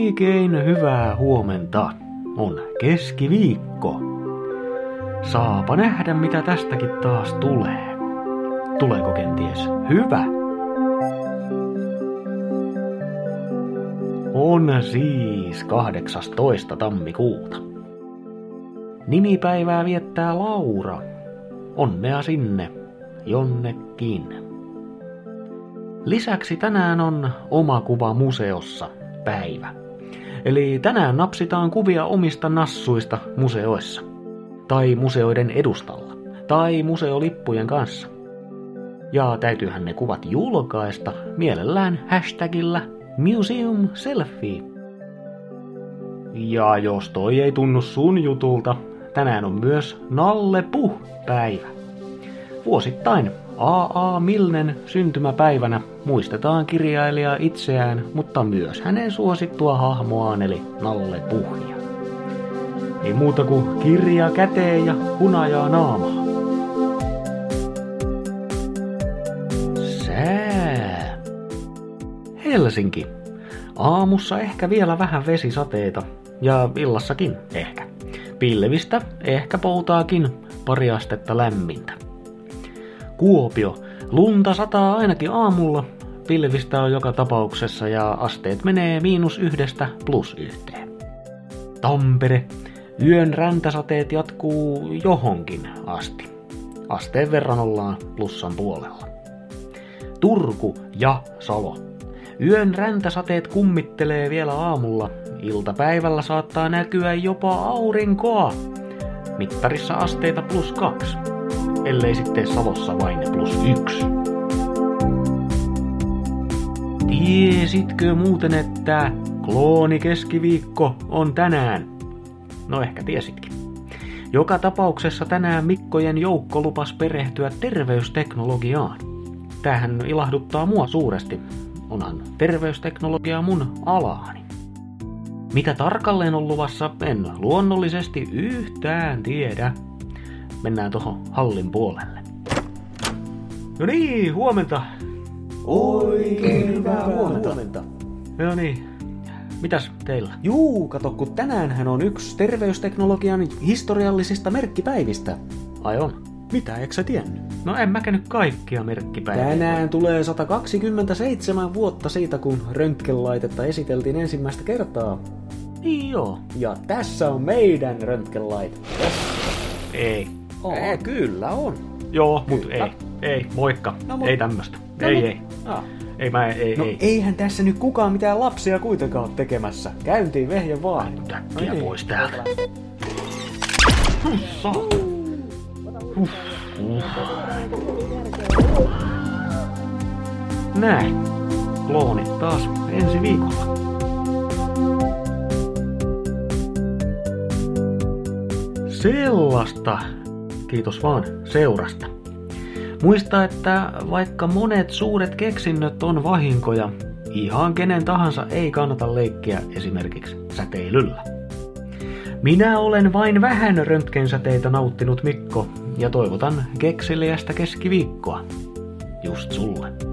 Oikein hyvää huomenta. On keskiviikko. Saapa nähdä, mitä tästäkin taas tulee. Tuleeko kenties hyvä? On siis 18. tammikuuta. Nimipäivää viettää Laura. Onnea sinne, jonnekin. Lisäksi tänään on oma kuva museossa päivä. Eli tänään napsitaan kuvia omista nassuista museoissa. Tai museoiden edustalla. Tai museolippujen kanssa. Ja täytyyhän ne kuvat julkaista mielellään hashtagillä Museum Selfie. Ja jos toi ei tunnu sun jutulta, tänään on myös Nalle Puh-päivä. Vuosittain A.A. Milnen syntymäpäivänä muistetaan kirjailijaa itseään, mutta myös hänen suosittua hahmoaan eli Nalle Puhja. Ei muuta kuin kirja käteen ja hunajaa naamaa. Sää. Helsinki. Aamussa ehkä vielä vähän vesisateita. Ja illassakin ehkä. Pilvistä ehkä poutaakin pari astetta lämmintä. Kuopio. Lunta sataa ainakin aamulla. Pilvistä on joka tapauksessa ja asteet menee miinus yhdestä plus yhteen. Tampere. Yön räntäsateet jatkuu johonkin asti. Asteen verran ollaan plussan puolella. Turku ja Salo. Yön räntäsateet kummittelee vielä aamulla. Iltapäivällä saattaa näkyä jopa aurinkoa. Mittarissa asteita plus kaksi ellei sitten Salossa vain plus yksi. Tiesitkö muuten, että klooni keskiviikko on tänään? No ehkä tiesitkin. Joka tapauksessa tänään Mikkojen joukko lupas perehtyä terveysteknologiaan. Tähän ilahduttaa mua suuresti. Onhan terveysteknologia mun alaani. Mitä tarkalleen on luvassa, en luonnollisesti yhtään tiedä mennään tuohon hallin puolelle. No niin, huomenta. Oikein hyvää huomenta. huomenta. No niin, mitäs teillä? Juu, kato, kun tänäänhän on yksi terveysteknologian historiallisista merkkipäivistä. Ai on? Mitä, eikö sä tiennyt? No en mä nyt kaikkia merkkipäiviä. Tänään tulee 127 vuotta siitä, kun röntgenlaitetta esiteltiin ensimmäistä kertaa. Niin joo. Ja tässä on meidän röntgenlaite. Ei. On. Ei, kyllä on. Joo, mut ei. Ei, moikka. No, mut... Ei tämmöstä. No, ei, ei. Ah. Ei mä, ei, no ei. eihän tässä nyt kukaan mitään lapsia kuitenkaan ole tekemässä. Käyntiin vehje vaan. Nyt äkkiä no niin. pois täältä. Hussa. Näin. Kloonit taas ensi viikolla. Sellaista Kiitos vaan seurasta. Muista, että vaikka monet suuret keksinnöt on vahinkoja, ihan kenen tahansa ei kannata leikkiä esimerkiksi säteilyllä. Minä olen vain vähän röntgensäteitä nauttinut Mikko ja toivotan kekseliästä keskiviikkoa. Just sulle.